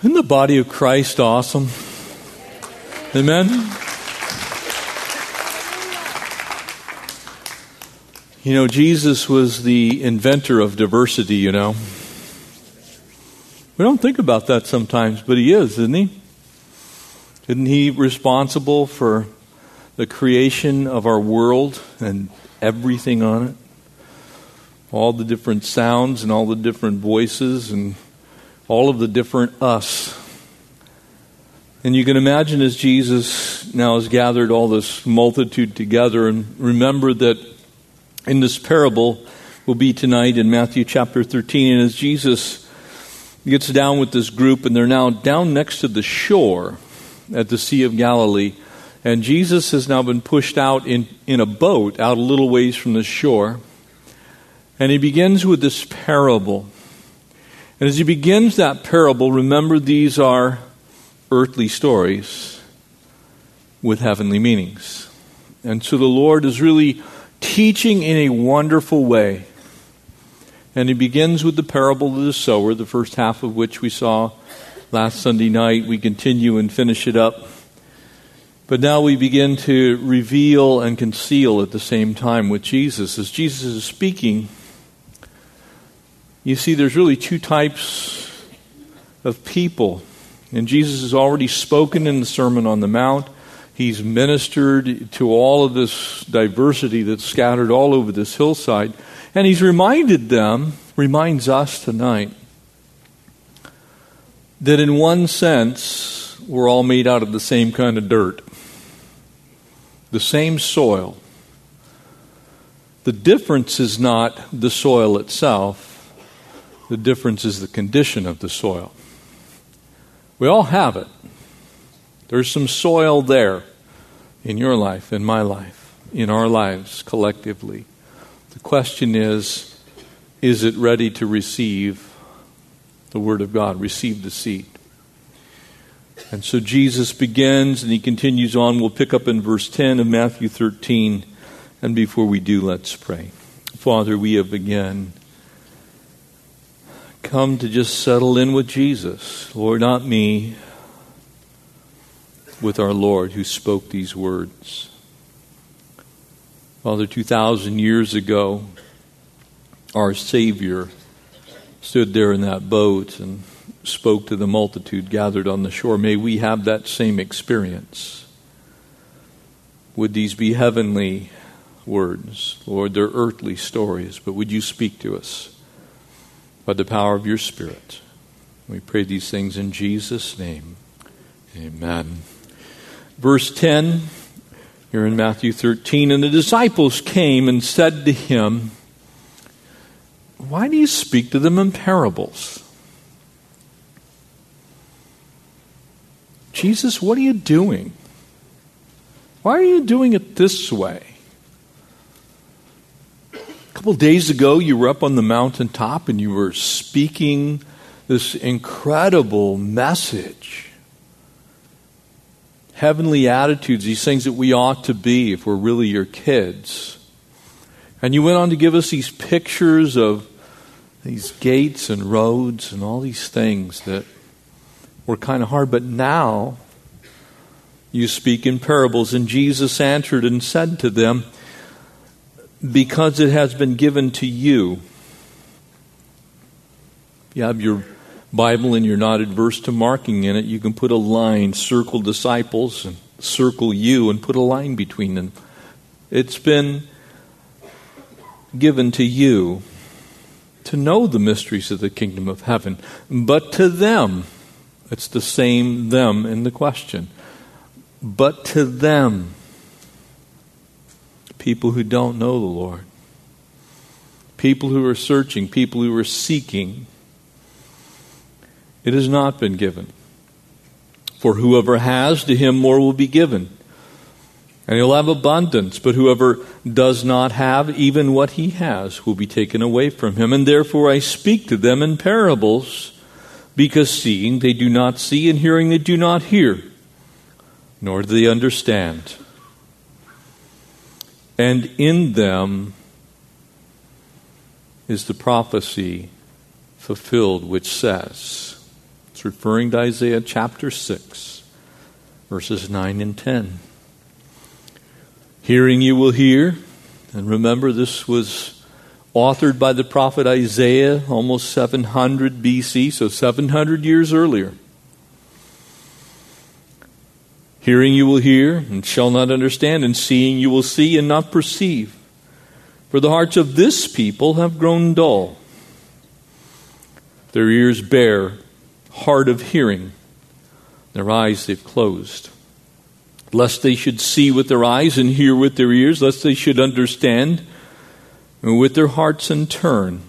Isn't the body of Christ awesome? Amen? You know, Jesus was the inventor of diversity, you know. We don't think about that sometimes, but he is, isn't he? Isn't he responsible for the creation of our world and everything on it? All the different sounds and all the different voices and all of the different us. And you can imagine as Jesus now has gathered all this multitude together, and remember that in this parable will be tonight in Matthew chapter 13. And as Jesus gets down with this group, and they're now down next to the shore at the Sea of Galilee, and Jesus has now been pushed out in, in a boat out a little ways from the shore. And he begins with this parable. And as he begins that parable, remember these are earthly stories with heavenly meanings. And so the Lord is really teaching in a wonderful way. And he begins with the parable of the sower, the first half of which we saw last Sunday night. We continue and finish it up. But now we begin to reveal and conceal at the same time with Jesus. As Jesus is speaking, you see, there's really two types of people. And Jesus has already spoken in the Sermon on the Mount. He's ministered to all of this diversity that's scattered all over this hillside. And he's reminded them, reminds us tonight, that in one sense, we're all made out of the same kind of dirt, the same soil. The difference is not the soil itself, the difference is the condition of the soil. We all have it. There's some soil there in your life, in my life, in our lives collectively. The question is is it ready to receive the Word of God, receive the seed? And so Jesus begins and he continues on. We'll pick up in verse 10 of Matthew 13. And before we do, let's pray. Father, we have again come to just settle in with Jesus. Lord, not me, with our Lord who spoke these words. Father, 2,000 years ago, our Savior stood there in that boat and spoke to the multitude gathered on the shore. May we have that same experience. Would these be heavenly words? Lord, they're earthly stories, but would you speak to us? By the power of your Spirit. We pray these things in Jesus' name. Amen. Verse 10, here in Matthew 13, and the disciples came and said to him, Why do you speak to them in parables? Jesus, what are you doing? Why are you doing it this way? Couple days ago, you were up on the mountaintop and you were speaking this incredible message. Heavenly attitudes, these things that we ought to be if we're really your kids. And you went on to give us these pictures of these gates and roads and all these things that were kind of hard. But now you speak in parables. And Jesus answered and said to them, because it has been given to you. You have your Bible and you're not adverse to marking in it, you can put a line, circle disciples, and circle you, and put a line between them. It's been given to you to know the mysteries of the kingdom of heaven. But to them, it's the same them in the question. But to them, people who don't know the Lord, people who are searching, people who are seeking. It has not been given. For whoever has, to him more will be given. And he'll have abundance, but whoever does not have, even what he has, will be taken away from him. And therefore I speak to them in parables, because seeing they do not see, and hearing they do not hear, nor do they understand and in them is the prophecy fulfilled, which says, It's referring to Isaiah chapter 6, verses 9 and 10. Hearing you will hear, and remember this was authored by the prophet Isaiah almost 700 BC, so 700 years earlier. Hearing you will hear and shall not understand, and seeing you will see and not perceive. For the hearts of this people have grown dull. Their ears bare, hard of hearing, their eyes they've closed. Lest they should see with their eyes and hear with their ears, lest they should understand with their hearts and turn,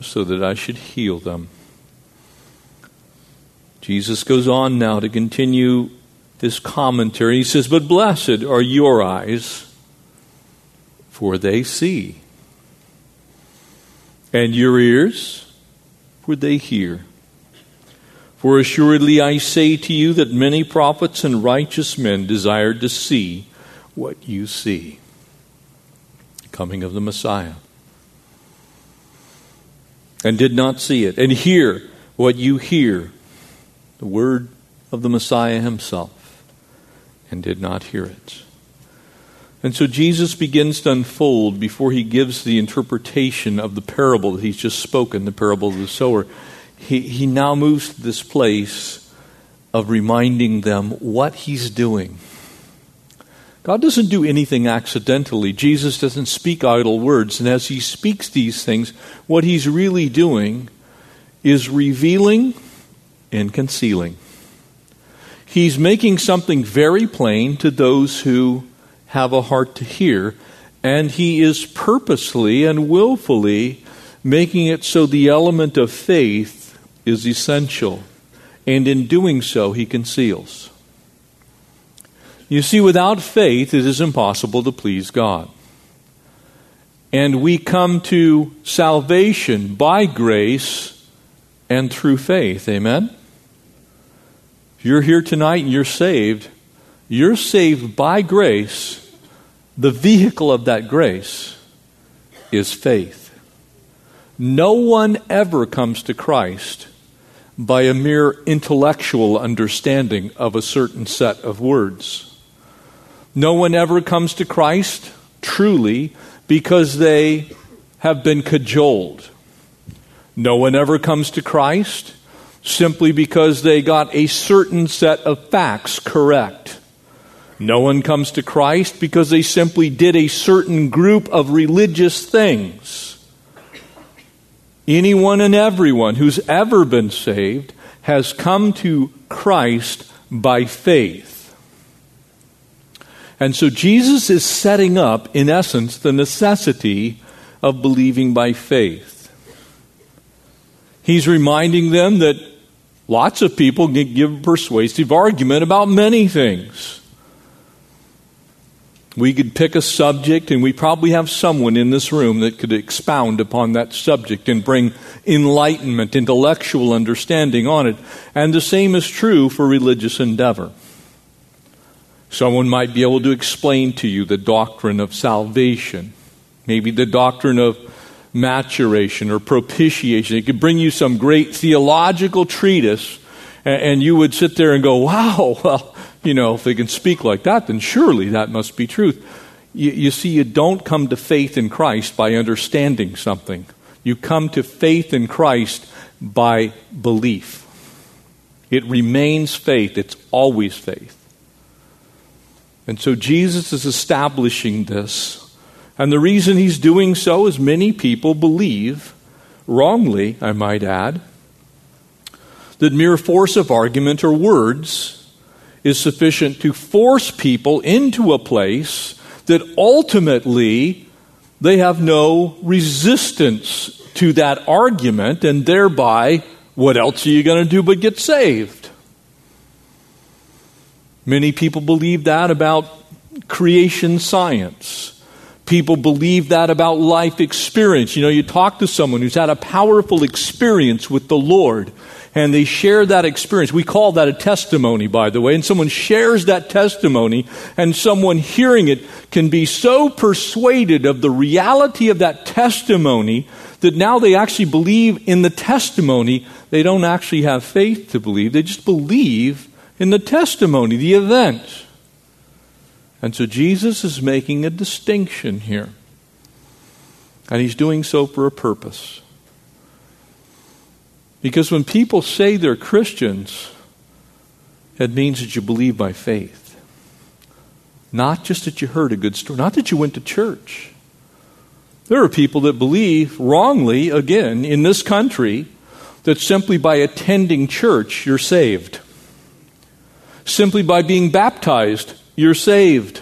so that I should heal them. Jesus goes on now to continue this commentary. He says, But blessed are your eyes, for they see, and your ears, for they hear. For assuredly I say to you that many prophets and righteous men desired to see what you see. Coming of the Messiah. And did not see it, and hear what you hear. The word of the Messiah himself, and did not hear it. And so Jesus begins to unfold before he gives the interpretation of the parable that he's just spoken, the parable of the sower. He, he now moves to this place of reminding them what he's doing. God doesn't do anything accidentally. Jesus doesn't speak idle words. And as he speaks these things, what he's really doing is revealing and concealing. He's making something very plain to those who have a heart to hear, and he is purposely and willfully making it so the element of faith is essential. And in doing so, he conceals. You see, without faith, it is impossible to please God. And we come to salvation by grace and through faith. Amen? You're here tonight and you're saved, you're saved by grace the vehicle of that grace is faith. No one ever comes to Christ by a mere intellectual understanding of a certain set of words. No one ever comes to Christ truly because they have been cajoled. No one ever comes to Christ simply because they got a certain set of facts correct. No one comes to Christ because they simply did a certain group of religious things. Anyone and everyone who's ever been saved has come to Christ by faith. And so Jesus is setting up, in essence, the necessity of believing by faith. He's reminding them that lots of people can give persuasive argument about many things. We could pick a subject, and we probably have someone in this room that could expound upon that subject and bring enlightenment, intellectual understanding on it. And the same is true for religious endeavor. Someone might be able to explain to you the doctrine of salvation, maybe the doctrine of maturation or propitiation. It could bring you some great theological treatise, and you would sit there and go, wow, well, you know, if they can speak like that, then surely that must be truth. You, you see, you don't come to faith in Christ by understanding something. You come to faith in Christ by belief. It remains faith, it's always faith. And so Jesus is establishing this. And the reason he's doing so is many people believe, wrongly, I might add, that mere force of argument or words is sufficient to force people into a place that ultimately they have no resistance to that argument, and thereby, what else are you going to do but get saved? Many people believe that about creation science. People believe that about life experience. You know, you talk to someone who's had a powerful experience with the Lord, and they share that experience. We call that a testimony, by the way. And someone shares that testimony, and someone hearing it can be so persuaded of the reality of that testimony that now they actually believe in the testimony. They don't actually have faith to believe, they just believe in the testimony, the event. And so Jesus is making a distinction here. And he's doing so for a purpose. Because when people say they're Christians, it means that you believe by faith. Not just that you heard a good story, not that you went to church. There are people that believe wrongly, again, in this country, that simply by attending church, you're saved. Simply by being baptized, you're saved.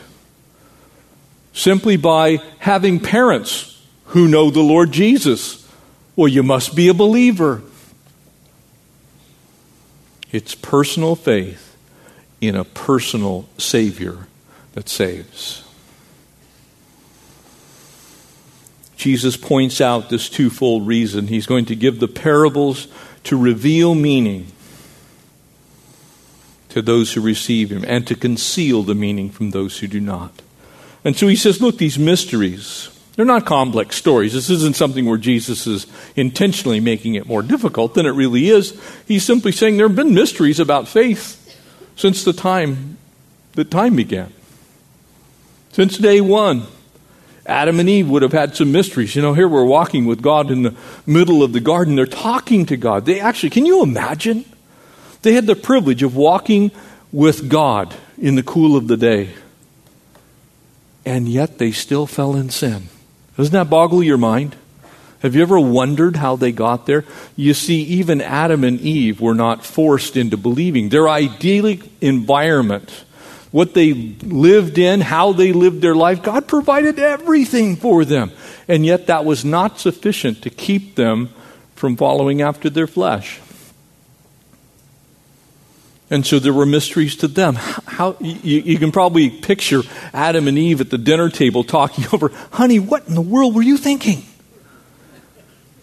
Simply by having parents who know the Lord Jesus, well, you must be a believer. It's personal faith in a personal Savior that saves. Jesus points out this twofold reason. He's going to give the parables to reveal meaning to those who receive him and to conceal the meaning from those who do not. And so he says, look, these mysteries, they're not complex stories. This isn't something where Jesus is intentionally making it more difficult than it really is. He's simply saying there have been mysteries about faith since the time that time began. Since day one, Adam and Eve would have had some mysteries. You know, here we're walking with God in the middle of the garden. They're talking to God. They actually, can you imagine? They had the privilege of walking with God in the cool of the day. And yet they still fell in sin. Doesn't that boggle your mind? Have you ever wondered how they got there? You see, even Adam and Eve were not forced into believing. Their idyllic environment what they lived in, how they lived their life. God provided everything for them. And yet that was not sufficient to keep them from following after their flesh. And so there were mysteries to them. How, you, you, can probably picture Adam and Eve at the dinner table talking over, honey, what in the world were you thinking?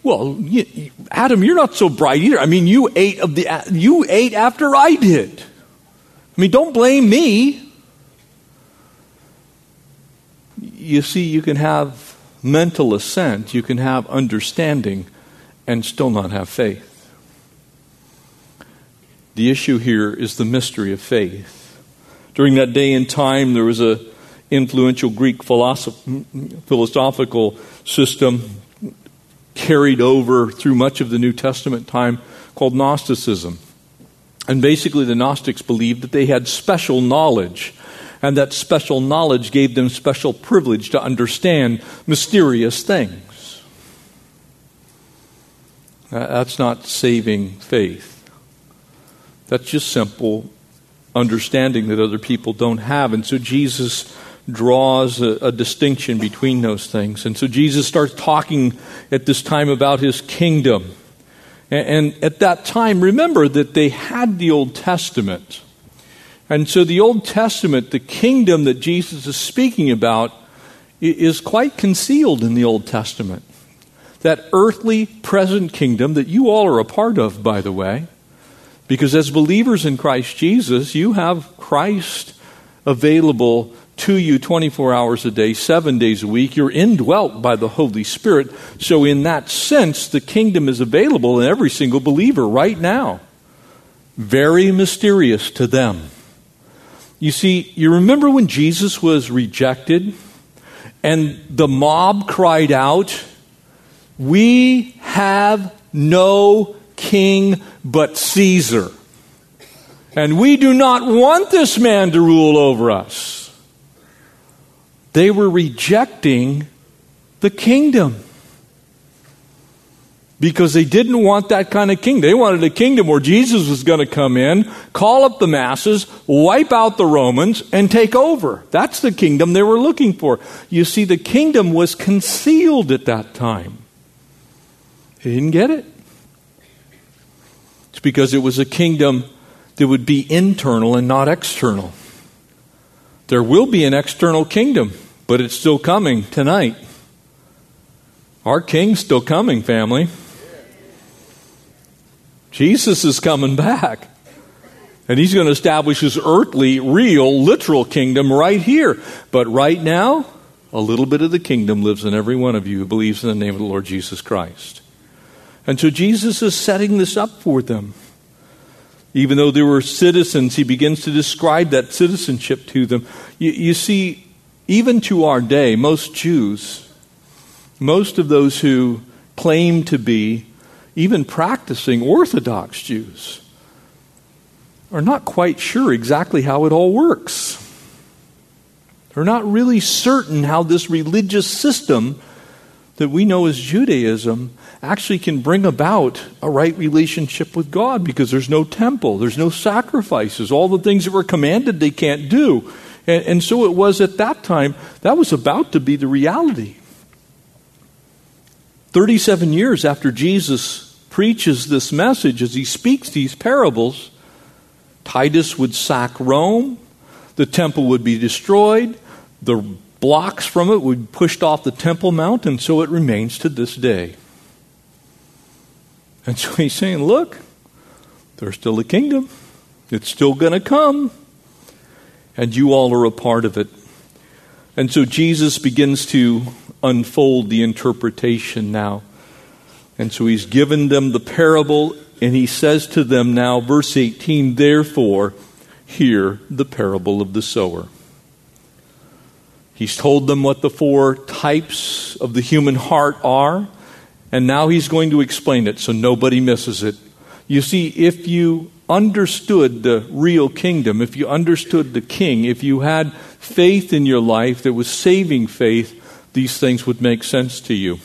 Well, you, Adam, you're not so bright either. I mean, you ate of the you ate after I did. I mean, don't blame me. You see, you can have mental assent, you can have understanding, and still not have faith. The issue here is the mystery of faith. During that day and time, there was a influential Greek philosoph- philosophical system carried over through much of the New Testament time called Gnosticism. And basically, the Gnostics believed that they had special knowledge, and that special knowledge gave them special privilege to understand mysterious things. That's not saving faith. That's just simple understanding that other people don't have. And so Jesus draws a, a, distinction between those things. And so Jesus starts talking at this time about his kingdom. And at that time, remember that they had the Old Testament. And so the Old Testament, the kingdom that Jesus is speaking about, is quite concealed in the Old Testament. That earthly present kingdom that you all are a part of, by the way, because as believers in Christ Jesus, you have Christ available to you 24 hours a day, seven days a week. You're indwelt by the Holy Spirit. So, in that sense, the kingdom is available in every single believer right now. Very mysterious to them. You see, you remember when Jesus was rejected and the mob cried out, We have no king but Caesar. And we do not want this man to rule over us. They were rejecting the kingdom because they didn't want that kind of king. They wanted a kingdom where Jesus was going to come in, call up the masses, wipe out the Romans, and take over. That's the kingdom they were looking for. You see, the kingdom was concealed at that time. They didn't get it. It's because it was a kingdom that would be internal and not external. There will be an external kingdom, but it's still coming tonight. Our king's still coming, family. Jesus is coming back. And he's going to establish his earthly, real, literal kingdom right here. But right now, A little bit of the kingdom lives in every one of you who believes in the name of the Lord Jesus Christ. And so Jesus is setting this up for them. Even though they were citizens, he begins to describe that citizenship to them. You, you see, even to our day, most Jews, most of those who claim to be even practicing Orthodox Jews, are not quite sure exactly how it all works. They're not really certain how this religious system that we know as Judaism actually can bring about a right relationship with God because there's no temple, there's no sacrifices, all the things that were commanded they can't do. And, and so it was at that time, that was about to be the reality. 37 years after Jesus preaches this message, as he speaks these parables, Titus would sack Rome, the temple would be destroyed, the blocks from it be pushed off the Temple Mount, and so it remains to this day. And so he's saying, look, there's still a kingdom. It's still going to come. And you all are a part of it. And so Jesus begins to unfold the interpretation now. And so he's given them the parable, and he says to them now, verse 18, therefore, hear the parable of the sower. He's told them what the four types of the human heart are. And now he's going to explain it so nobody misses it. You see, if you understood the real kingdom, if you understood the king, if you had faith in your life that was saving faith, these things would make sense to you.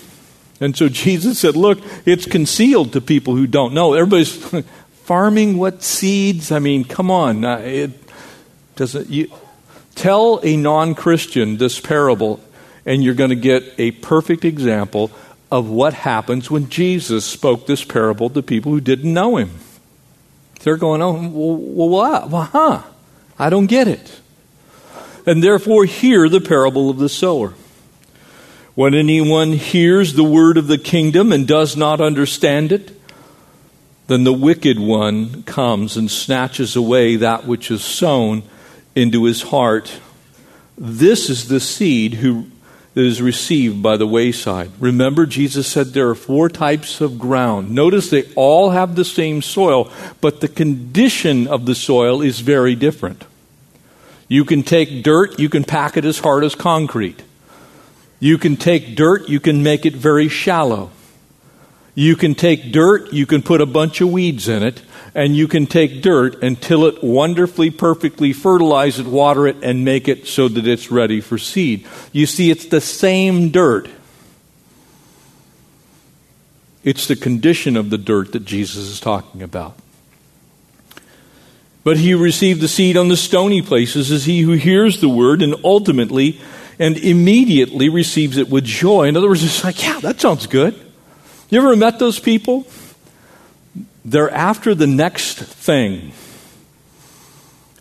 And so Jesus said, Look, it's concealed to people who don't know. Everybody's farming what seeds? I mean, come on. It doesn't, you, tell a non Christian this parable, and you're going to get a perfect example of what happens when Jesus spoke this parable to people who didn't know him. They're going, oh, well, what? Well, huh? I don't get it. And therefore, hear the parable of the sower. When anyone hears the word of the kingdom and does not understand it, then the wicked one comes and snatches away that which is sown into his heart. This is the seed who is received by the wayside. Remember, Jesus said there are four types of ground. Notice they all have the same soil, but the condition of the soil is very different. You can take dirt, you can pack it as hard as concrete. You can take dirt, you can make it very shallow. You can take dirt, you can put a bunch of weeds in it, and you can take dirt and till it wonderfully, perfectly, fertilize it, water it, and make it so that it's ready for seed. You see, it's the same dirt. It's the condition of the dirt that Jesus is talking about. But he who received the seed on the stony places is he who hears the word and ultimately and immediately receives it with joy. In other words, it's like, yeah, that sounds good. You ever met those people? They're after the next thing.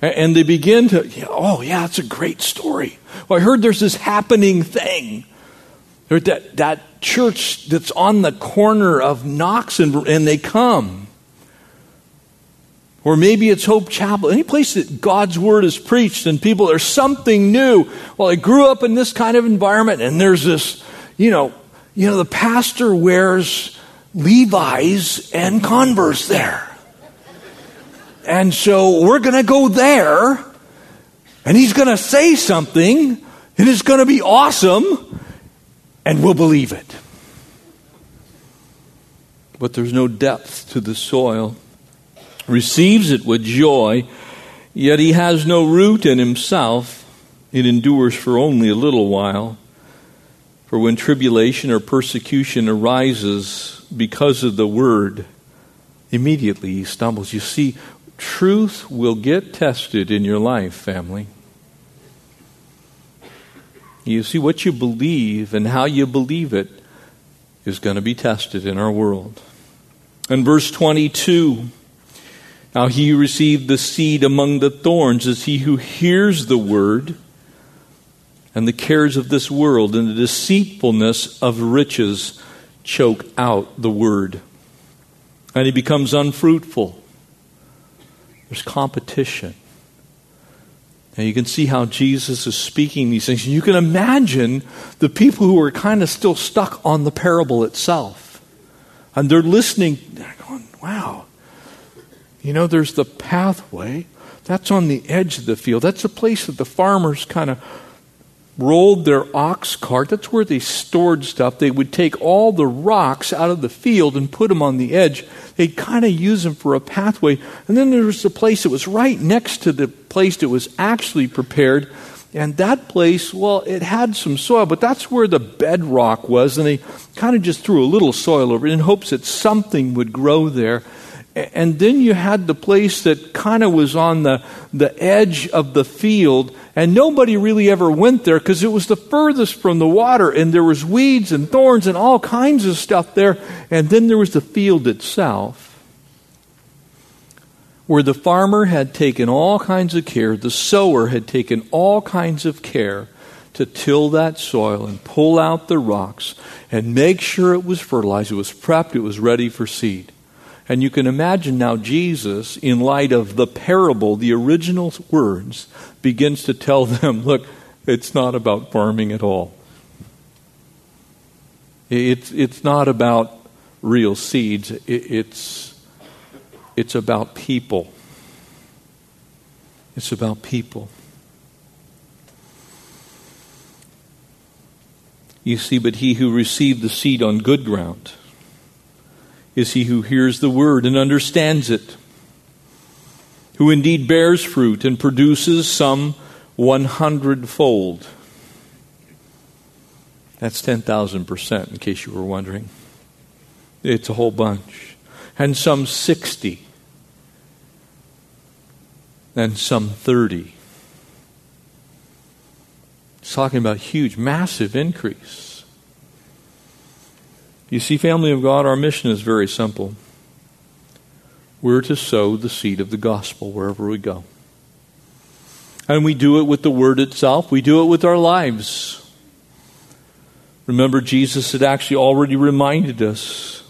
And they begin to, oh, yeah, it's a great story. Well, I heard there's this happening thing. That, that church that's on the corner of Knox and, and they come. Or maybe it's Hope Chapel, any place that God's word is preached and people, there's something new. Well, I grew up in this kind of environment and there's this, you know, you know, the pastor wears Levi's and Converse there. And so we're going to go there, and he's going to say something, and it's going to be awesome, and we'll believe it. But there's no depth to the soil. Receives it with joy, yet he has no root in himself. It endures for only a little while. For when tribulation or persecution arises because of the word, immediately he stumbles. You see, truth will get tested in your life, family. You see, what you believe and how you believe it is going to be tested in our world. In verse 22, now he received the seed among the thorns is he who hears the word and the cares of this world and the deceitfulness of riches choke out the word. And he becomes unfruitful. There's competition. Now you can see how Jesus is speaking these things. You can imagine the people who are kind of still stuck on the parable itself. And they're listening, they're going, wow. You know, there's the pathway. That's on the edge of the field. That's a place that the farmers kind of rolled their ox cart. That's where they stored stuff. They would take all the rocks out of the field and put them on the edge. They'd kind of use them for a pathway. And then there was the place that was right next to the place that was actually prepared. And that place, well, it had some soil, but that's where the bedrock was. And they kind of just threw a little soil over it in hopes that something would grow there. And then you had the place that kind of was on the, the edge of the field, and nobody really ever went there because it was the furthest from the water, and there was weeds and thorns and all kinds of stuff there. And then there was the field itself, where the farmer had taken all kinds of care, the sower had taken all kinds of care to till that soil and pull out the rocks and make sure it was fertilized, it was prepped, it was ready for seed. And you can imagine now Jesus, in light of the parable, the original words, begins to tell them look, it's not about farming at all. It's, it's not about real seeds, it's, it's about people. It's about people. You see, but he who received the seed on good ground, is he who hears the word and understands it, who indeed bears fruit and produces some one hundredfold. That's 10,000%, in case you were wondering. It's a whole bunch. And some 60. And some 30. It's talking about huge, massive increase. You see, family of God, our mission is very simple. We're to sow the seed of the gospel wherever we go. And we do it with the word itself, we do it with our lives. Remember, Jesus had actually already reminded us.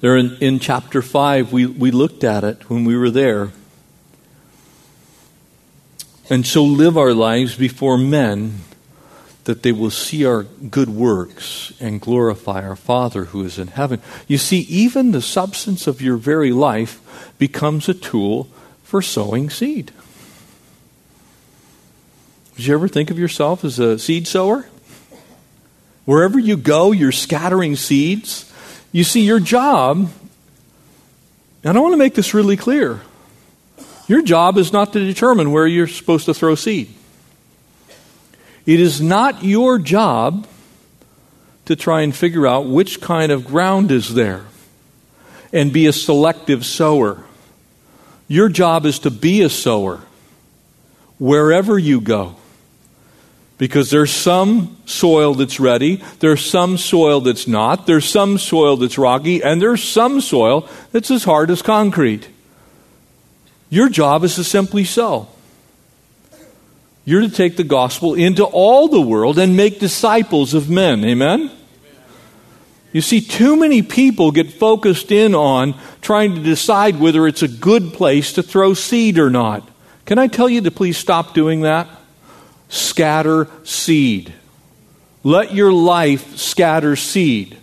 There in, in chapter 5, we, we looked at it when we were there. And so live our lives before men that they will see our good works and glorify our Father who is in heaven. You see, even the substance of your very life becomes a tool for sowing seed. Did you ever think of yourself as a seed sower? Wherever you go, you're scattering seeds. You see, your job, and I want to make this really clear your job is not to determine where you're supposed to throw seed. It is not your job to try and figure out which kind of ground is there and be a selective sower. Your job is to be a sower wherever you go. Because there's some soil that's ready, there's some soil that's not, there's some soil that's rocky, and there's some soil that's as hard as concrete. Your job is to simply sow. You're to take the gospel into all the world and make disciples of men. Amen? You see, too many people get focused in on trying to decide whether it's a good place to throw seed or not. Can I tell you to please stop doing that? Scatter seed. Let your life scatter seed.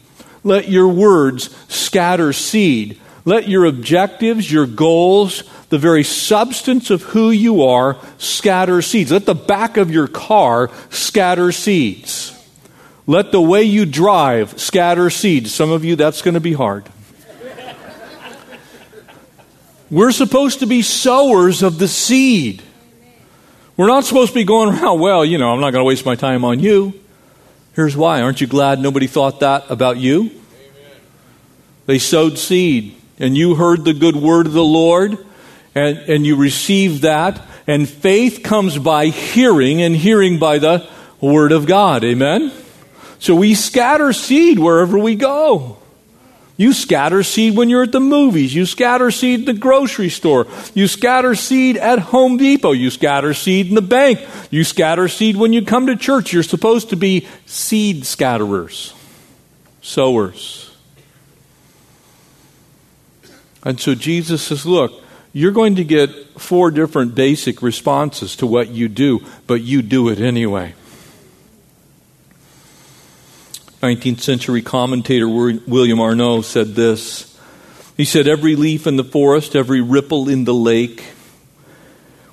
Let your words scatter seed. Let your objectives, your goals, the very substance of who you are scatter seeds. Let the back of your car scatter seeds. Let the way you drive scatter seeds. Some of you, that's going to be hard. We're supposed to be sowers of the seed. We're not supposed to be going around, well, you know, I'm not going to waste my time on you. Here's why. Aren't you glad nobody thought that about you? Amen. They sowed seed, and you heard the good word of the Lord, and, and you receive that. And faith comes by hearing, and hearing by the Word of God. Amen? So we scatter seed wherever we go. You scatter seed when you're at the movies. You scatter seed in the grocery store. You scatter seed at Home Depot. You scatter seed in the bank. You scatter seed when you come to church. You're supposed to be seed scatterers, sowers. And so Jesus says, Look, you're going to get four different basic responses to what you do, but you do it anyway. 19th century commentator William Arnot said this. He said, Every leaf in the forest, every ripple in the lake,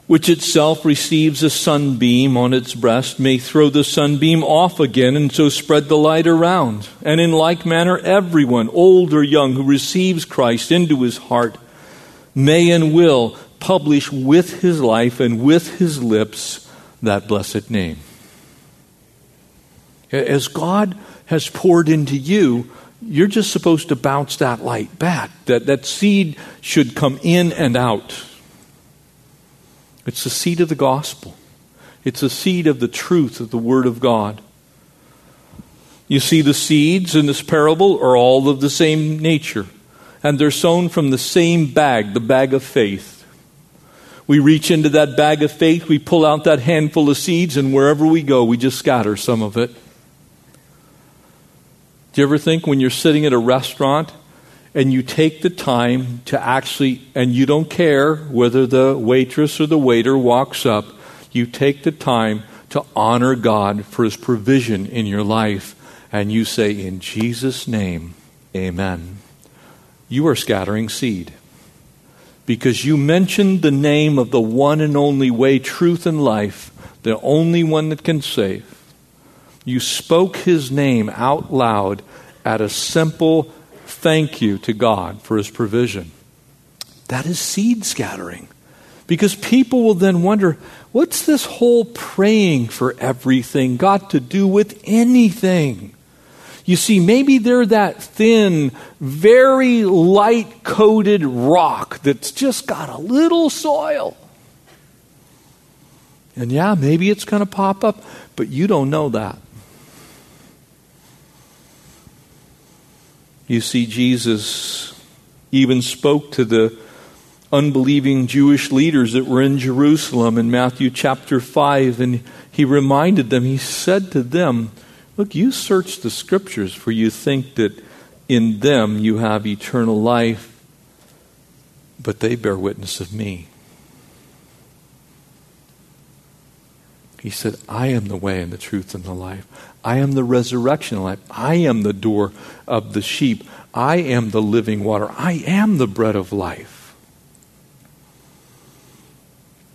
which itself receives a sunbeam on its breast, may throw the sunbeam off again and so spread the light around. And in like manner, everyone, old or young, who receives Christ into his heart, may and will publish with his life and with his lips that blessed name. As God has poured into you, you're just supposed to bounce that light back. That, that seed should come in and out. It's the seed of the gospel, it's the seed of the truth of the Word of God. You see, the seeds in this parable are all of the same nature, and they're sown from the same bag, the bag of faith. We reach into that bag of faith, we pull out that handful of seeds, and wherever we go, we just scatter some of it. Do you ever think when you're sitting at a restaurant and you take the time to actually, and you don't care whether the waitress or the waiter walks up, you take the time to honor God for his provision in your life, and you say, In Jesus' name, amen. You are scattering seed because you mentioned the name of the one and only way, truth, and life, the only one that can save. You spoke his name out loud at a simple thank you to God for his provision. That is seed scattering. Because people will then wonder what's this whole praying for everything got to do with anything? You see, maybe they're that thin, very light coated rock that's just got a little soil. And yeah, maybe it's going to pop up, but you don't know that. You see, Jesus even spoke to the unbelieving Jewish leaders that were in Jerusalem in Matthew chapter 5, and he reminded them, he said to them, Look, you search the scriptures, for you think that in them you have eternal life, but they bear witness of me. He said, I am the way and the truth and the life. I am the resurrection life. I am the door of the sheep. I am the living water. I am the bread of life.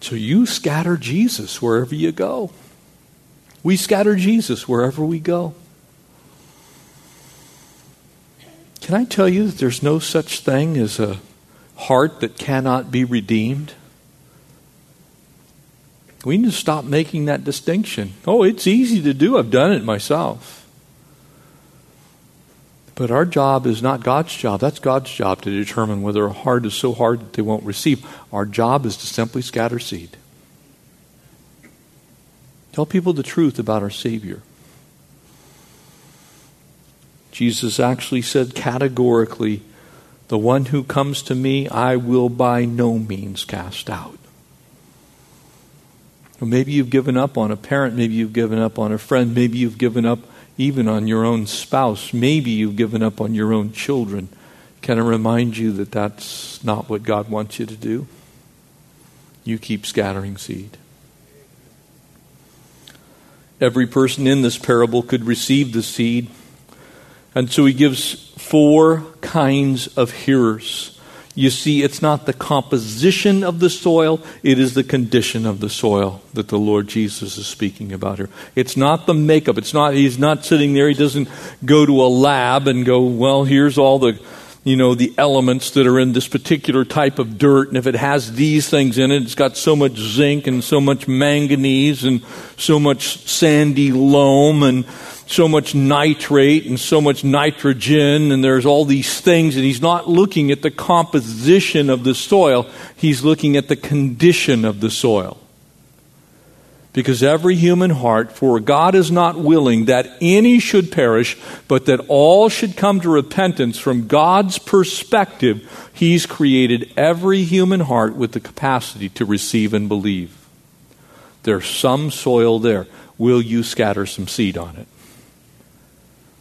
So you scatter Jesus wherever you go. We scatter Jesus wherever we go. Can I tell you that there's no such thing as a heart that cannot be redeemed? We need to stop making that distinction. Oh, it's easy to do. I've done it myself. But our job is not God's job. That's God's job to determine whether a heart is so hard that they won't receive. Our job is to simply scatter seed. Tell people the truth about our Savior. Jesus actually said categorically, The one who comes to me, I will by no means cast out. Or maybe you've given up on a parent, maybe you've given up on a friend, maybe you've given up even on your own spouse, maybe you've given up on your own children. Can I remind you that that's not what God wants you to do? You keep scattering seed. Every person in this parable could receive the seed. And so he gives four kinds of hearers. You see, it's not the composition of the soil, it is the condition of the soil that the Lord Jesus is speaking about here. It's not the makeup. It's not, he's not sitting there, he doesn't go to a lab and go, well, here's all the, you know, the elements that are in this particular type of dirt, and if it has these things in it, it's got so much zinc and so much manganese and so much sandy loam and so much nitrate and so much nitrogen, and there's all these things, and he's not looking at the composition of the soil, he's looking at the condition of the soil. Because every human heart, for God is not willing that any should perish, but that all should come to repentance from God's perspective, He's created every human heart with the capacity to receive and believe. There's some soil there. Will you scatter some seed on it?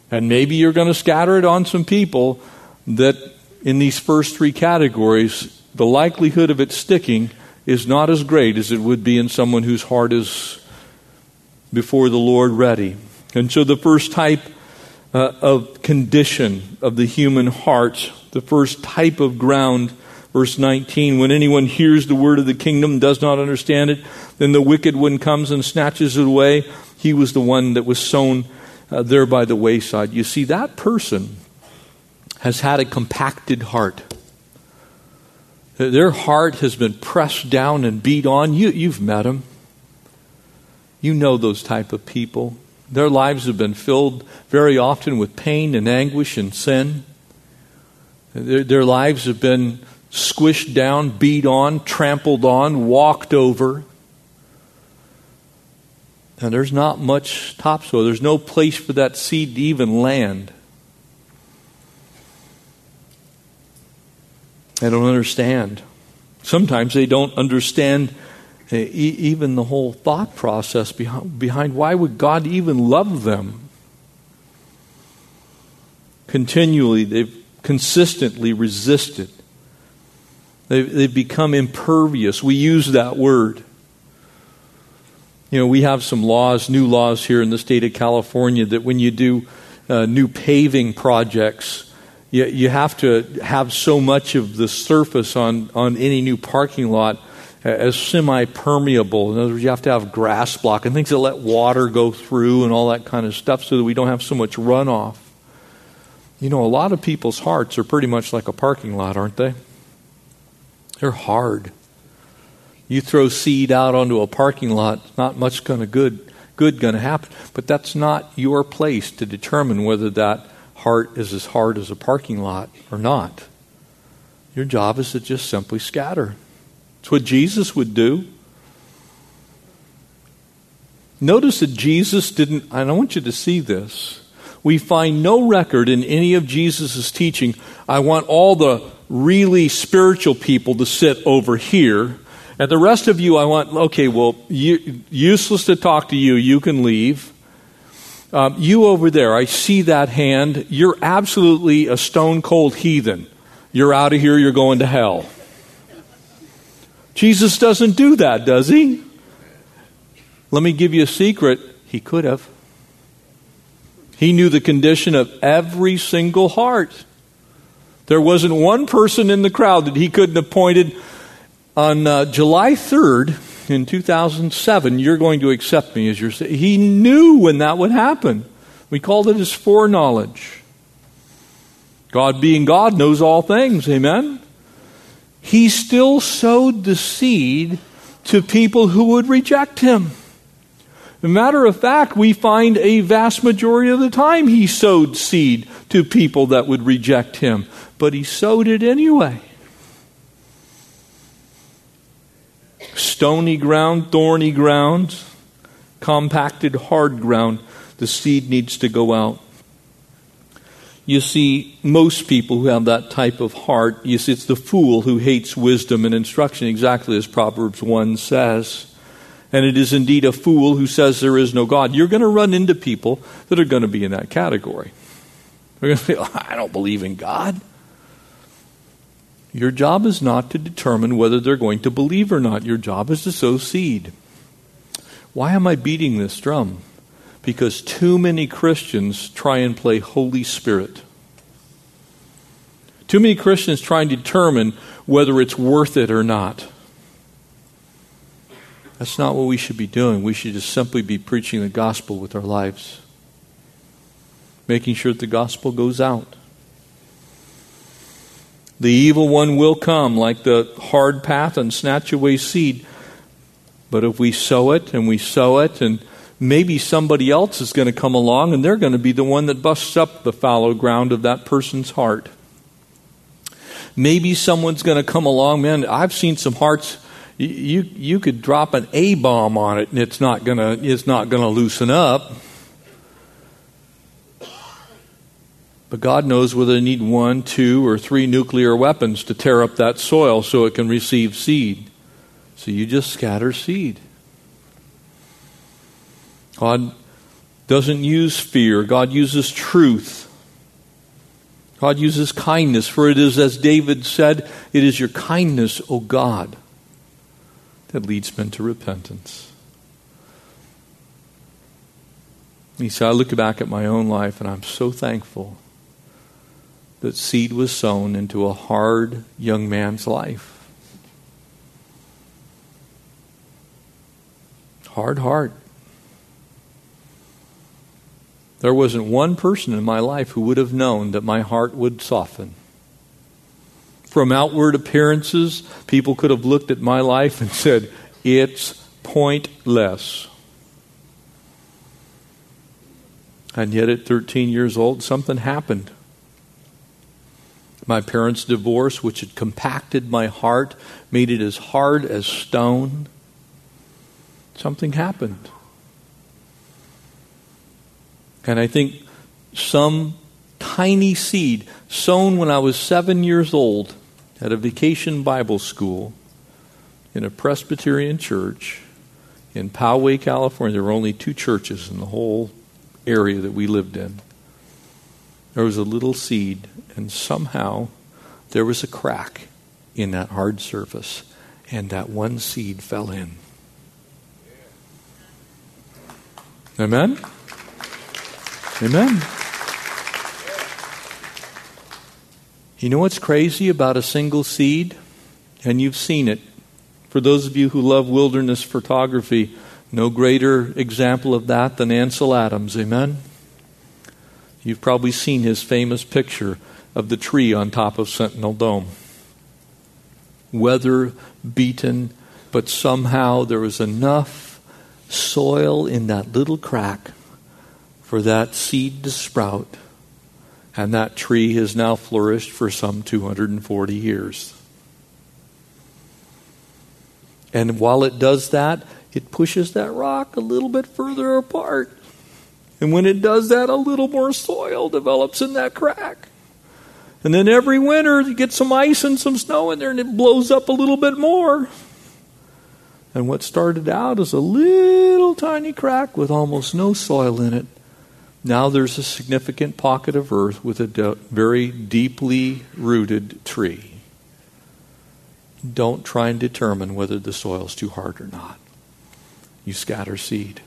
And maybe you're going to scatter it on some people that, in these first three categories, the likelihood of it sticking is not as great as it would be in someone whose heart is before the Lord ready. And so the first type uh, of condition of the human heart, the first type of ground, verse 19, when anyone hears the word of the kingdom, does not understand it, then the wicked one comes and snatches it away. He was the one that was sown uh, there by the wayside. You see, that person has had a compacted heart. Their heart has been pressed down and beat on. You, you've met them. You know those type of people. Their lives have been filled very often with pain and anguish and sin. Their, their lives have been squished down, beat on, trampled on, walked over. And there's not much topsoil. There's no place for that seed to even land. They don't understand. Sometimes they don't understand uh, even the whole thought process behind, why would God even love them. Continually, they've consistently resisted. They've, they've become impervious. We use that word. You know, we have some laws, new laws here in the state of California, that when you do uh, new paving projects, you, you have to have so much of the surface on, on any new parking lot as semi permeable. In other words, you have to have grass block and things that let water go through and all that kind of stuff so that we don't have so much runoff. You know, a lot of people's hearts are pretty much like a parking lot, aren't they? They're hard. You throw seed out onto a parking lot, not much going to good good going to happen. But that's not your place to determine whether that heart is as hard as a parking lot or not. Your job is to just simply scatter. It's what Jesus would do. Notice that Jesus didn't, and I want you to see this. We find no record in any of Jesus' teaching, I want all the really spiritual people to sit over here. And the rest of you, I want, okay, well, you, useless to talk to you, you can leave. Um, you over there, I see that hand. You're absolutely a stone cold heathen. You're out of here, you're going to hell. Jesus doesn't do that, does he? Let me give you a secret. He could have. He knew the condition of every single heart. There wasn't one person in the crowd that he couldn't have pointed on uh, July 3rd in 2007, you're going to accept me as your He knew when that would happen. We called it his foreknowledge. God being God knows all things. Amen? He still sowed the seed to people who would reject him. A matter of fact, we find a vast majority of the time he sowed seed to people that would reject him, but he sowed it anyway. Stony ground, thorny ground, compacted, hard ground, the seed needs to go out. You see, most people who have that type of heart, you see, it's the fool who hates wisdom and instruction, exactly as Proverbs 1 says. And it is indeed a fool who says there is no God. You're going to run into people that are going to be in that category. They're going to say, I don't believe in God. Your job is not to determine whether they're going to believe or not. Your job is to sow seed. Why am I beating this drum? Because too many Christians try and play Holy Spirit. Too many Christians try and determine whether it's worth it or not. That's not what we should be doing. We should just simply be preaching the gospel with our lives, making sure that the gospel goes out. The evil one will come like the hard path and snatch away seed. But if we sow it and we sow it, and maybe somebody else is going to come along and they're going to be the one that busts up the fallow ground of that person's heart. Maybe someone's going to come along, man. I've seen some hearts. You you could drop an A bomb on it and it's not gonna it's not gonna loosen up. But God knows whether they need one, two, or three nuclear weapons to tear up that soil so it can receive seed. So you just scatter seed. God doesn't use fear, God uses truth. God uses kindness, for it is, as David said, it is your kindness, O God, that leads men to repentance. He said, I look back at my own life and I'm so thankful that seed was sown into a hard young man's life. Hard heart. There wasn't one person in my life who would have known that my heart would soften. From outward appearances, people could have looked at my life and said, It's pointless. And yet, at 13 years old, something happened. My parents' divorce, which had compacted my heart, made it as hard as stone. Something happened. And I think some tiny seed sown when I was seven years old at a vacation Bible school in a Presbyterian church in Poway, California. There were only two churches in the whole area that we lived in. There was a little seed, and somehow there was a crack in that hard surface, and that one seed fell in. Amen? Amen. You know what's crazy about a single seed? And you've seen it. For those of you who love wilderness photography, no greater example of that than Ansel Adams. Amen? You've probably seen his famous picture of the tree on top of Sentinel Dome. Weather beaten, but somehow there was enough soil in that little crack for that seed to sprout, and that tree has now flourished for some 240 years. And while it does that, it pushes that rock a little bit further apart. And when it does that, a little more soil develops in that crack. And then every winter, you get some ice and some snow in there, and it blows up a little bit more. And what started out as a little tiny crack with almost no soil in it now there's a significant pocket of earth with a de- very deeply rooted tree. Don't try and determine whether the soil's too hard or not. You scatter seed.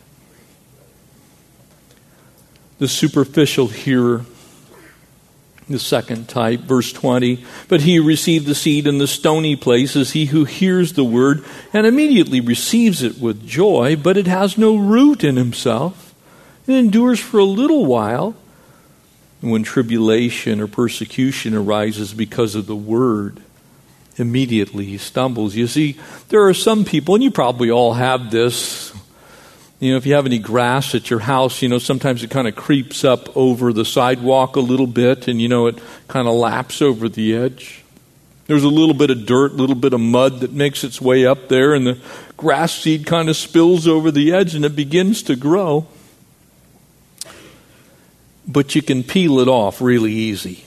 The superficial hearer, the second type, verse 20. But he who received the seed in the stony place is he who hears the word and immediately receives it with joy, but it has no root in himself it endures for a little while. And When tribulation or persecution arises because of the word, immediately he stumbles. You see, there are some people, and you probably all have this. You know, if you have any grass at your house, you know, sometimes it kind of creeps up over the sidewalk a little bit, and you know, it kind of laps over the edge. There's a little bit of dirt, a little bit of mud that makes its way up there, and the grass seed kind of spills over the edge and it begins to grow but you can peel it off really easy.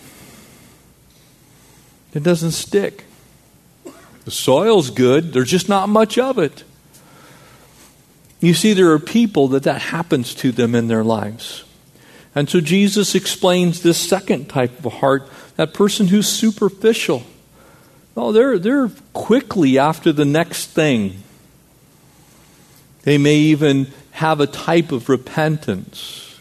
It doesn't stick. The soil's good, there's just not much of it. You see, there are people that that happens to them in their lives. And so Jesus explains this second type of heart, that person who's superficial. Oh, they're, they're quickly after the next thing. They may even have a type of repentance.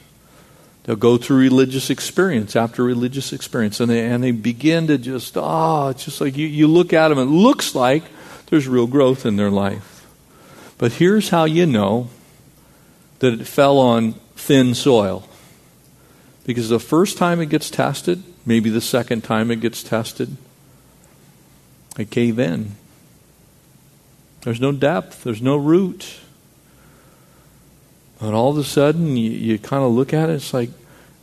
They'll go through religious experience after religious experience, and they, and they begin to just, ah, oh, it's just like you, you look at them, it looks like there's real growth in their life. But here's how you know that it fell on thin soil. Because the first time it gets tested, maybe the second time it gets tested, it cave in. There's no depth, there's no root. And all of a sudden, you, you kind of look at it, it's like,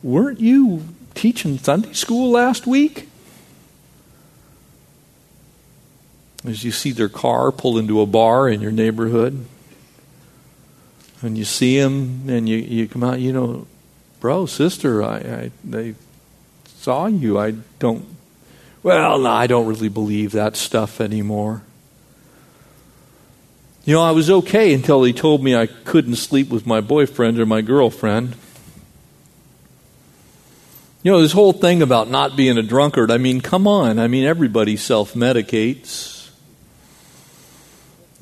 weren't you teaching Sunday school last week? As you see their car pull into a bar in your neighborhood, and you see them, and you, you come out, you know, bro, sister, I, I they saw you. I don't, well, no, I don't really believe that stuff anymore. You know, I was okay until he told me I couldn't sleep with my boyfriend or my girlfriend. You know, this whole thing about not being a drunkard, I mean, come on. I mean, everybody self medicates.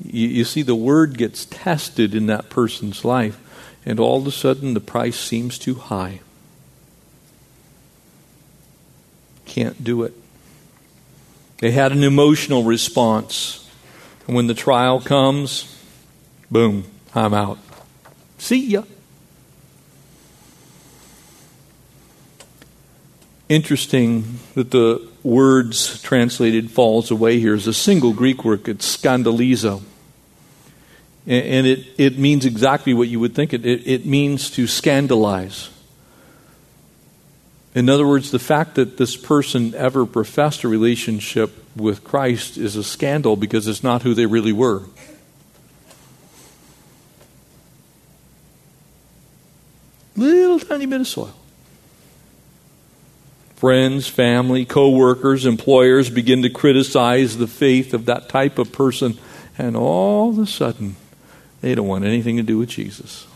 You, you, see, the word gets tested in that person's life, and all of a sudden the price seems too high. Can't do it. They had an emotional response. And when the trial comes, boom, I'm out. See ya. Interesting that the words translated falls away here is a single Greek word, it's scandalizo. And it, it means exactly what you would think it, it, it means to scandalize. In other words, the fact that this person ever professed a relationship with Christ is a scandal because it's not who they really were. Little tiny bit of soil friends, family, co-workers, employers begin to criticize the faith of that type of person, and all of a sudden, they don't want anything to do with Jesus.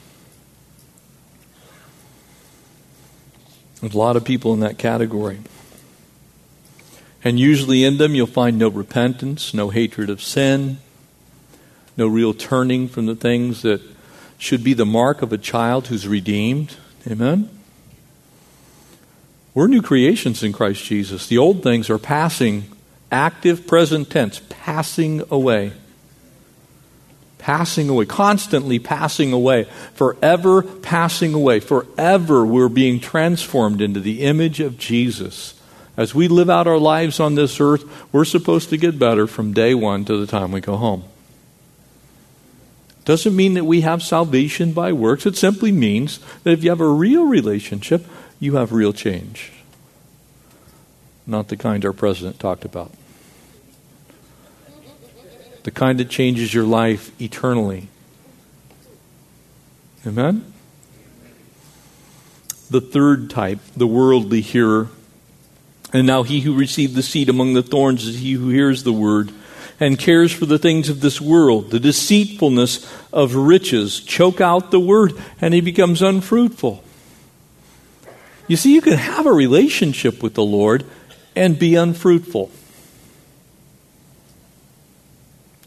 There's a lot of people in that category. And usually in them, you'll find no repentance, no hatred of sin, no real turning from the things that should be the mark of a child who's redeemed. Amen? We're new creations in Christ Jesus. The old things are passing, active present tense, passing away. Passing away, constantly passing away, forever passing away. Forever we're being transformed into the image of Jesus. As we live out our lives on this earth, we're supposed to get better from day one to the time we go home. Doesn't mean that we have salvation by works. It simply means that if you have a real relationship, you have real change. Not the kind our president talked about. The kind that changes your life eternally. Amen? The third type, the worldly hearer. And now he who received the seed among the thorns is he who hears the word and cares for the things of this world. The deceitfulness of riches choke out the word and he becomes unfruitful. You see, you can have a relationship with the Lord and be unfruitful.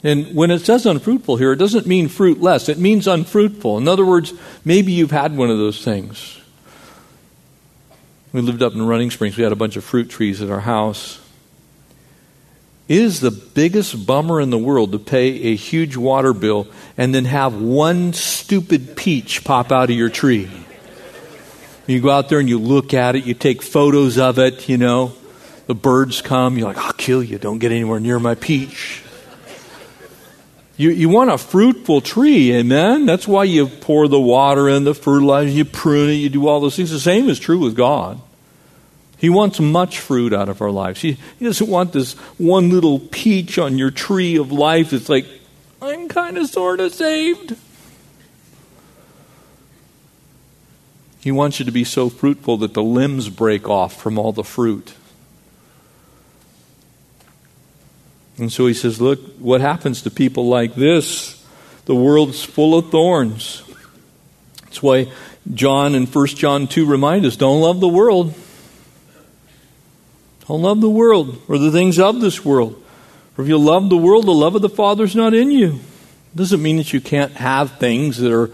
And when it says unfruitful here, it doesn't mean fruitless. It means unfruitful. In other words, maybe you've had one of those things. We lived up in Running Springs. We had a bunch of fruit trees at our house. It is the biggest bummer in the world to pay a huge water bill and then have one stupid peach pop out of your tree. You go out there and you look at it, you take photos of it, you know. The birds come, you're like, I'll kill you, don't get anywhere near my peach. You, you want a fruitful tree, amen? That's why you pour the water in, the fertilizer, you prune it, you do all those things. The same is true with God. He wants much fruit out of our lives. He, he doesn't want this one little peach on your tree of life. It's like, I'm kind of sort of saved. He wants you to be so fruitful that the limbs break off from all the fruit. And so he says, Look, what happens to people like this? The world's full of thorns. That's why John and 1 John 2 remind us don't love the world. Don't love the world or the things of this world. For if you love the world, the love of the Father is not in you. It doesn't mean that you can't have things that are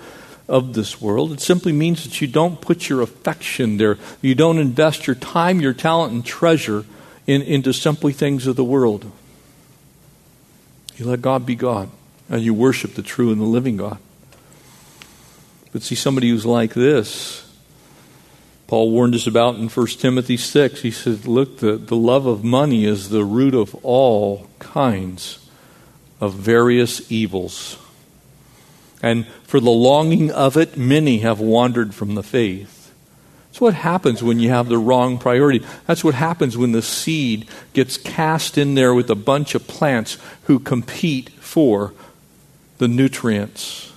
of this world. It simply means that you don't put your affection there. You don't invest your time, your talent, and treasure in, into simply things of the world. You let God be God, and you worship the true and the living God. But see, somebody who's like this, Paul warned us about in 1 Timothy 6. He said, Look, the, the love of money is the root of all kinds of various evils. And for the longing of it, many have wandered from the faith. That's what happens when you have the wrong priority. That's what happens when the seed gets cast in there with a bunch of plants who compete for the nutrients,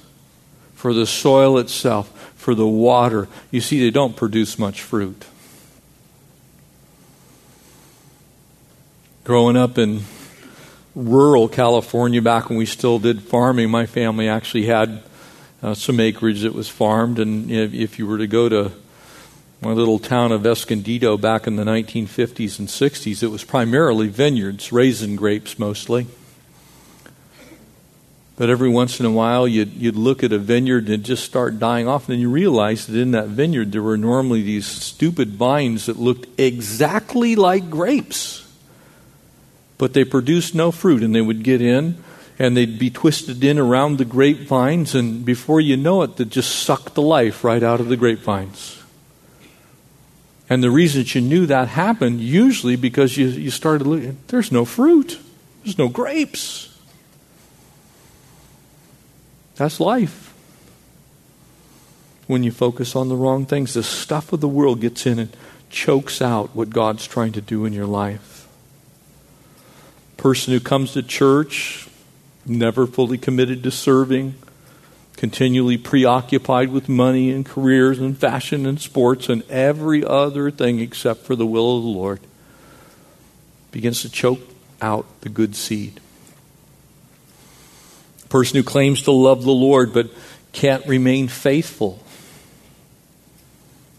for the soil itself, for the water. You see, they don't produce much fruit. Growing up in rural California, back when we still did farming, my family actually had uh, some acreage that was farmed. And if, if, you were to go to my little town of Escondido back in the 1950s and 60s, it was primarily vineyards, raisin grapes mostly. But every once in a while, you'd, you'd look at a vineyard and just start dying off, and then you realize that in that vineyard there were normally these stupid vines that looked exactly like grapes, but they produced no fruit, and they would get in and they'd be twisted in around the grapevines, and before you know it, they'd just suck the life right out of the grapevines. And the reason that you knew that happened, usually because you, you started looking, there's no fruit, there's no grapes. That's life. When you focus on the wrong things, the stuff of the world gets in and chokes out what God's trying to do in your life. Person who comes to church, never fully committed to serving, continually preoccupied with money and careers and fashion and sports and every other thing except for the will of the Lord, begins to choke out the good seed. A person who claims to love the Lord but can't remain faithful,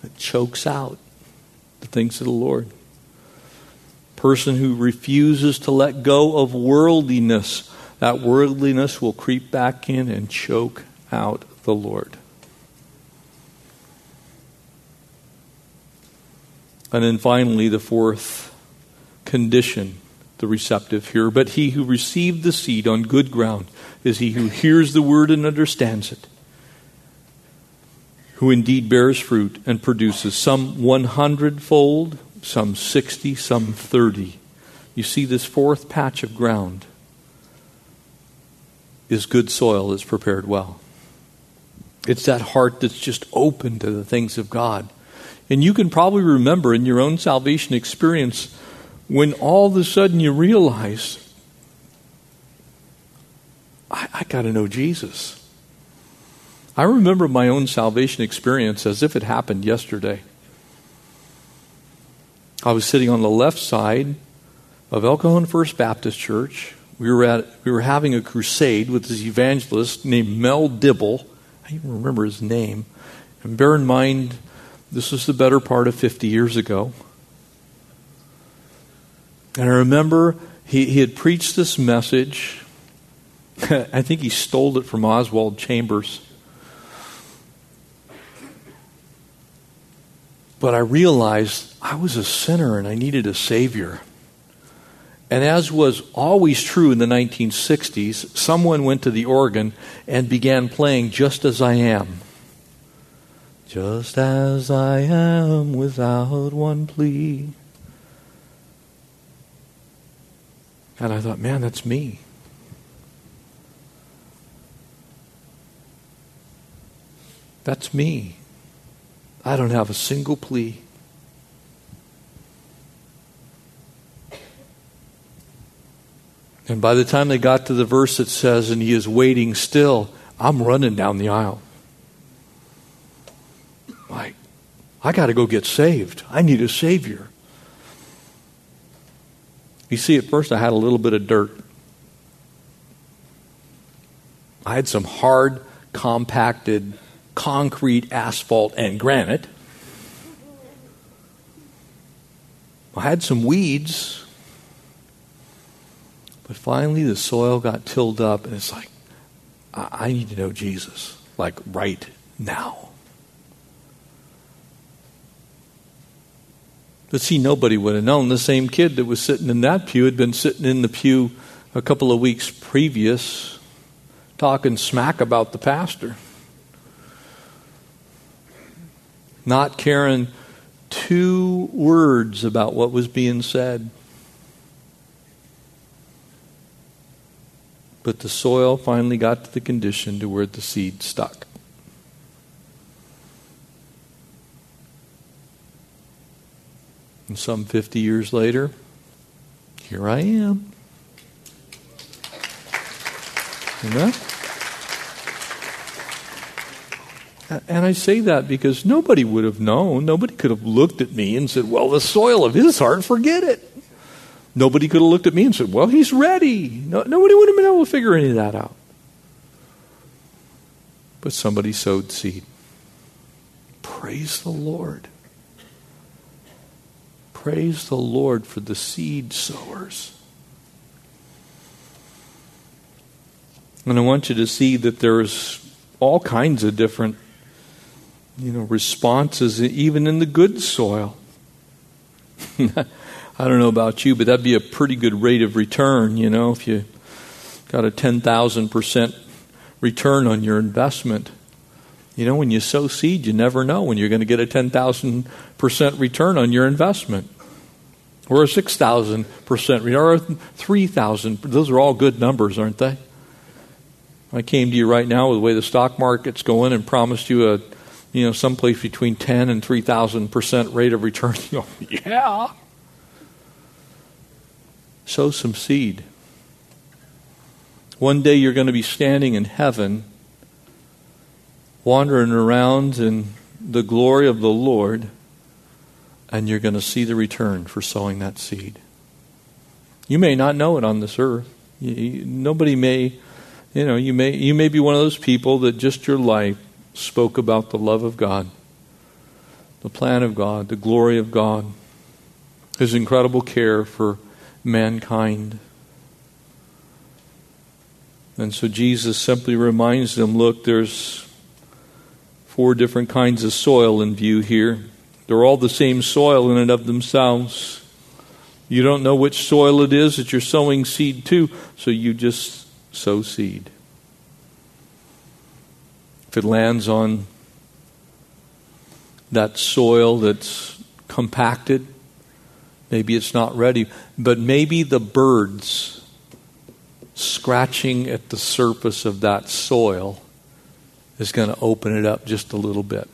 it chokes out the things of the Lord. Person who refuses to let go of worldliness, that worldliness will creep back in and choke out the Lord. And then finally, the fourth condition, the receptive here. But he who received the seed on good ground is he who hears the word and understands it, who indeed bears fruit and produces some 100 fold, some 60, some 30. You see this fourth patch of ground is good soil that's prepared well. It's that heart that's just open to the things of God. And you can probably remember in your own salvation experience when all of a sudden you realize, I, I got to know Jesus. I remember my own salvation experience as if it happened yesterday. I was sitting on the left side of El Cajon First Baptist Church. We were, at, we were having a crusade with this evangelist named Mel Dibble. I even remember his name. And bear in mind, this was the better part of 50 years ago. And I remember he, he had preached this message. I think he stole it from Oswald Chambers. But I realized I was a sinner and I needed a Savior. And as was always true in the 1960s, someone went to the organ and began playing Just As I Am. Just as I am without one plea. And I thought, man, that's me. That's me. I don't have a single plea. And by the time they got to the verse that says, and he is waiting still, I'm running down the aisle. Like, I got to go get saved. I need a Savior. You see, at first I had a little bit of dirt. I had some hard, compacted concrete, asphalt, and granite. I had some weeds. But finally, the soil got tilled up, and it's like, I, I need to know Jesus, like right now. But see, nobody would have known. The same kid that was sitting in that pew had been sitting in the pew a couple of weeks previous, talking smack about the pastor. Not caring two words about what was being said. But the soil finally got to the condition to where the seed stuck. And some 50 years later, here I am. Amen? And I say that because nobody would have known. Nobody could have looked at me and said, Well, the soil of his heart, forget it. Nobody could have looked at me and said, Well, he's ready. No, nobody would have been able to figure any of that out. But somebody sowed seed. Praise the Lord. Praise the Lord for the seed sowers. And I want you to see that there's all kinds of different you know responses even in the good soil. I don't know about you, but that'd be a pretty good rate of return, you know, if you got a 10,000% return on your investment. You know, when you sow seed, you never know when you're going to get a 10,000% return on your investment. Or a 6,000% return, or 3,000. Those are all good numbers, aren't they? I came to you right now with the way the stock market's going and promised you a, you know, someplace between 10 and 3,000% rate of return. You go, yeah. Sow some seed. One day you're going to be standing in heaven wandering around in the glory of the Lord, and you're going to see the return for sowing that seed. You may not know it on this earth. Nobody may, you know, you may, you may be one of those people that just your life spoke about the love of God, the plan of God, the glory of God, His incredible care for mankind. And so Jesus simply reminds them look, there's four different kinds of soil in view here. They're all the same soil in and of themselves. You don't know which soil it is that you're sowing seed to, so you just sow seed. If it lands on that soil that's compacted, maybe it's not ready, but maybe the birds scratching at the surface of that soil is going to open it up just a little bit.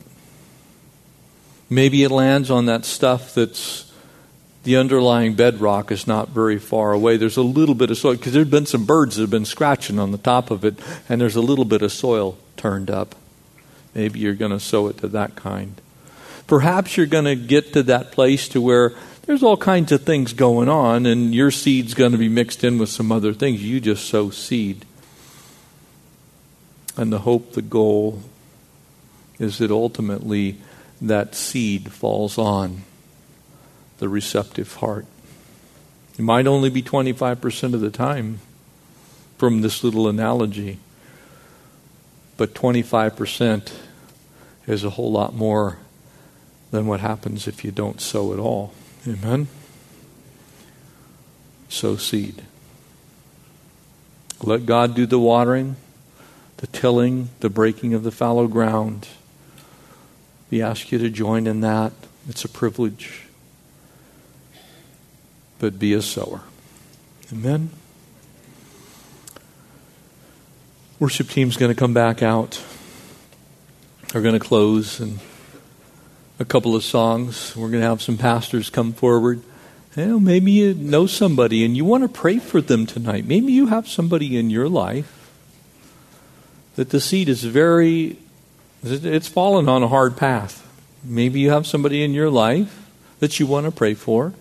Maybe it lands on that stuff that's the underlying bedrock is not very far away. There's a little bit of soil because there've been some birds that have been scratching on the top of it, and there's a little bit of soil turned up. Maybe you're going to sow it to that kind. Perhaps you're going to get to that place to where there's all kinds of things going on, and your seed's going to be mixed in with some other things. You just sow seed. And the hope, the goal, is that ultimately that seed falls on the receptive heart. It might only be 25% of the time from this little analogy, but 25% is a whole lot more than what happens if you don't sow at all. Amen? Sow seed. Let God do the watering the tilling, the breaking of the fallow ground. We ask you to join in that. It's a privilege. But be a sower. Amen. Worship team's going to come back out. They're going to close and a couple of songs. We're going to have some pastors come forward. Know, maybe you know somebody and you want to pray for them tonight. Maybe you have somebody in your life that the seed is very, it's fallen on a hard path. Maybe you have somebody in your life that you want to pray for.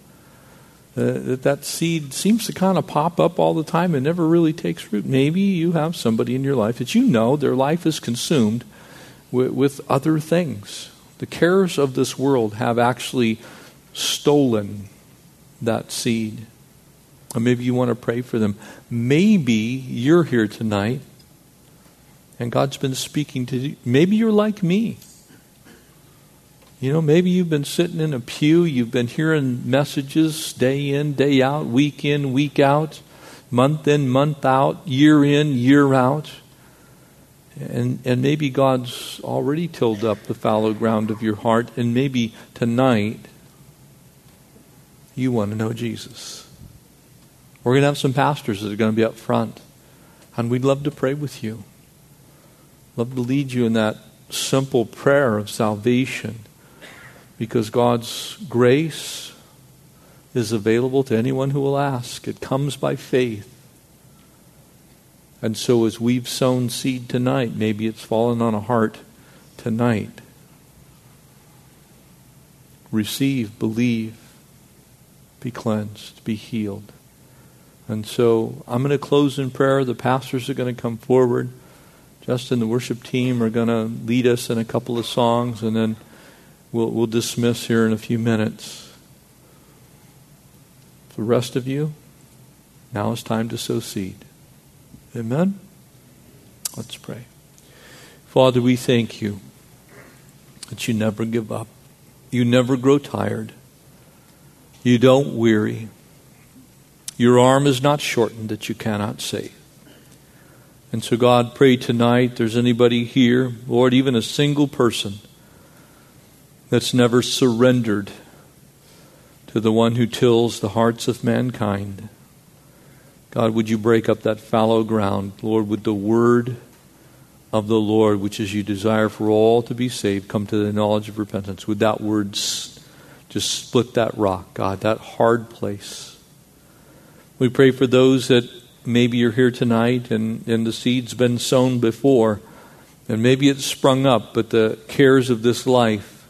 Uh, that that seed seems to kind of pop up all the time and never really takes root. Maybe you have somebody in your life that you know their life is consumed with, with other things. The cares of this world have actually stolen that seed. Maybe you want to pray for them. Maybe you're here tonight and God's been speaking to you. Maybe you're like me. You know, maybe you've been sitting in a pew, you've been hearing messages day in, day out, week in, week out, month in, month out, year in, year out. And, and maybe God's already tilled up the fallow ground of your heart, and maybe tonight you want to know Jesus. We're going to have some pastors that are going to be up front, and we'd love to pray with you love to lead you in that simple prayer of salvation because God's grace is available to anyone who will ask. It comes by faith. And so, as we've sown seed tonight, maybe it's fallen on a heart tonight. Receive, believe, be cleansed, be healed. And so, I'm going to close in prayer. The pastors are going to come forward. Justin, the worship team are going to lead us in a couple of songs, and then we'll, we'll dismiss here in a few minutes. The rest of you, now is time to sow seed. Amen? Let's pray. Father, we thank you that you never give up. You never grow tired. You don't weary. Your arm is not shortened that you cannot save. And so, God, pray tonight there's anybody here, Lord, even a single person that's never surrendered to the one who tills the hearts of mankind. God, would you break up that fallow ground, Lord, with the word of the Lord, which is you desire for all to be saved, come to the knowledge of repentance. Would that word just split that rock, God, that hard place. We pray for those that maybe you're here tonight and, and the seed's been sown before, and maybe it's sprung up, but the cares of this life,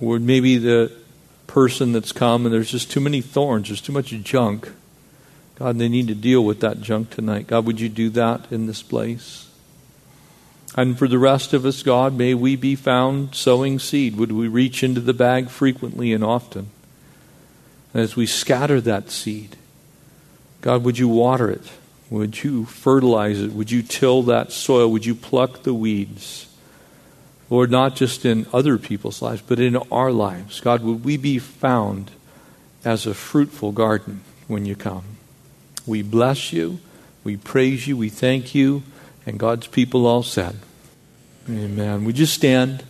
or maybe the person that's come and there's just too many thorns, there's too much junk. God, they need to deal with that junk tonight. God, would you do that in this place? And for the rest of us, God, may we be found sowing seed. Would we reach into the bag frequently and often? And as we scatter that seed, God, would you water it? Would you fertilize it? Would you till that soil? Would you pluck the weeds? Lord, not just in other people's lives, but in our lives. God, would we be found as a fruitful garden when you come? We bless you. We praise you. We thank you. And God's people all said, Amen. We just stand.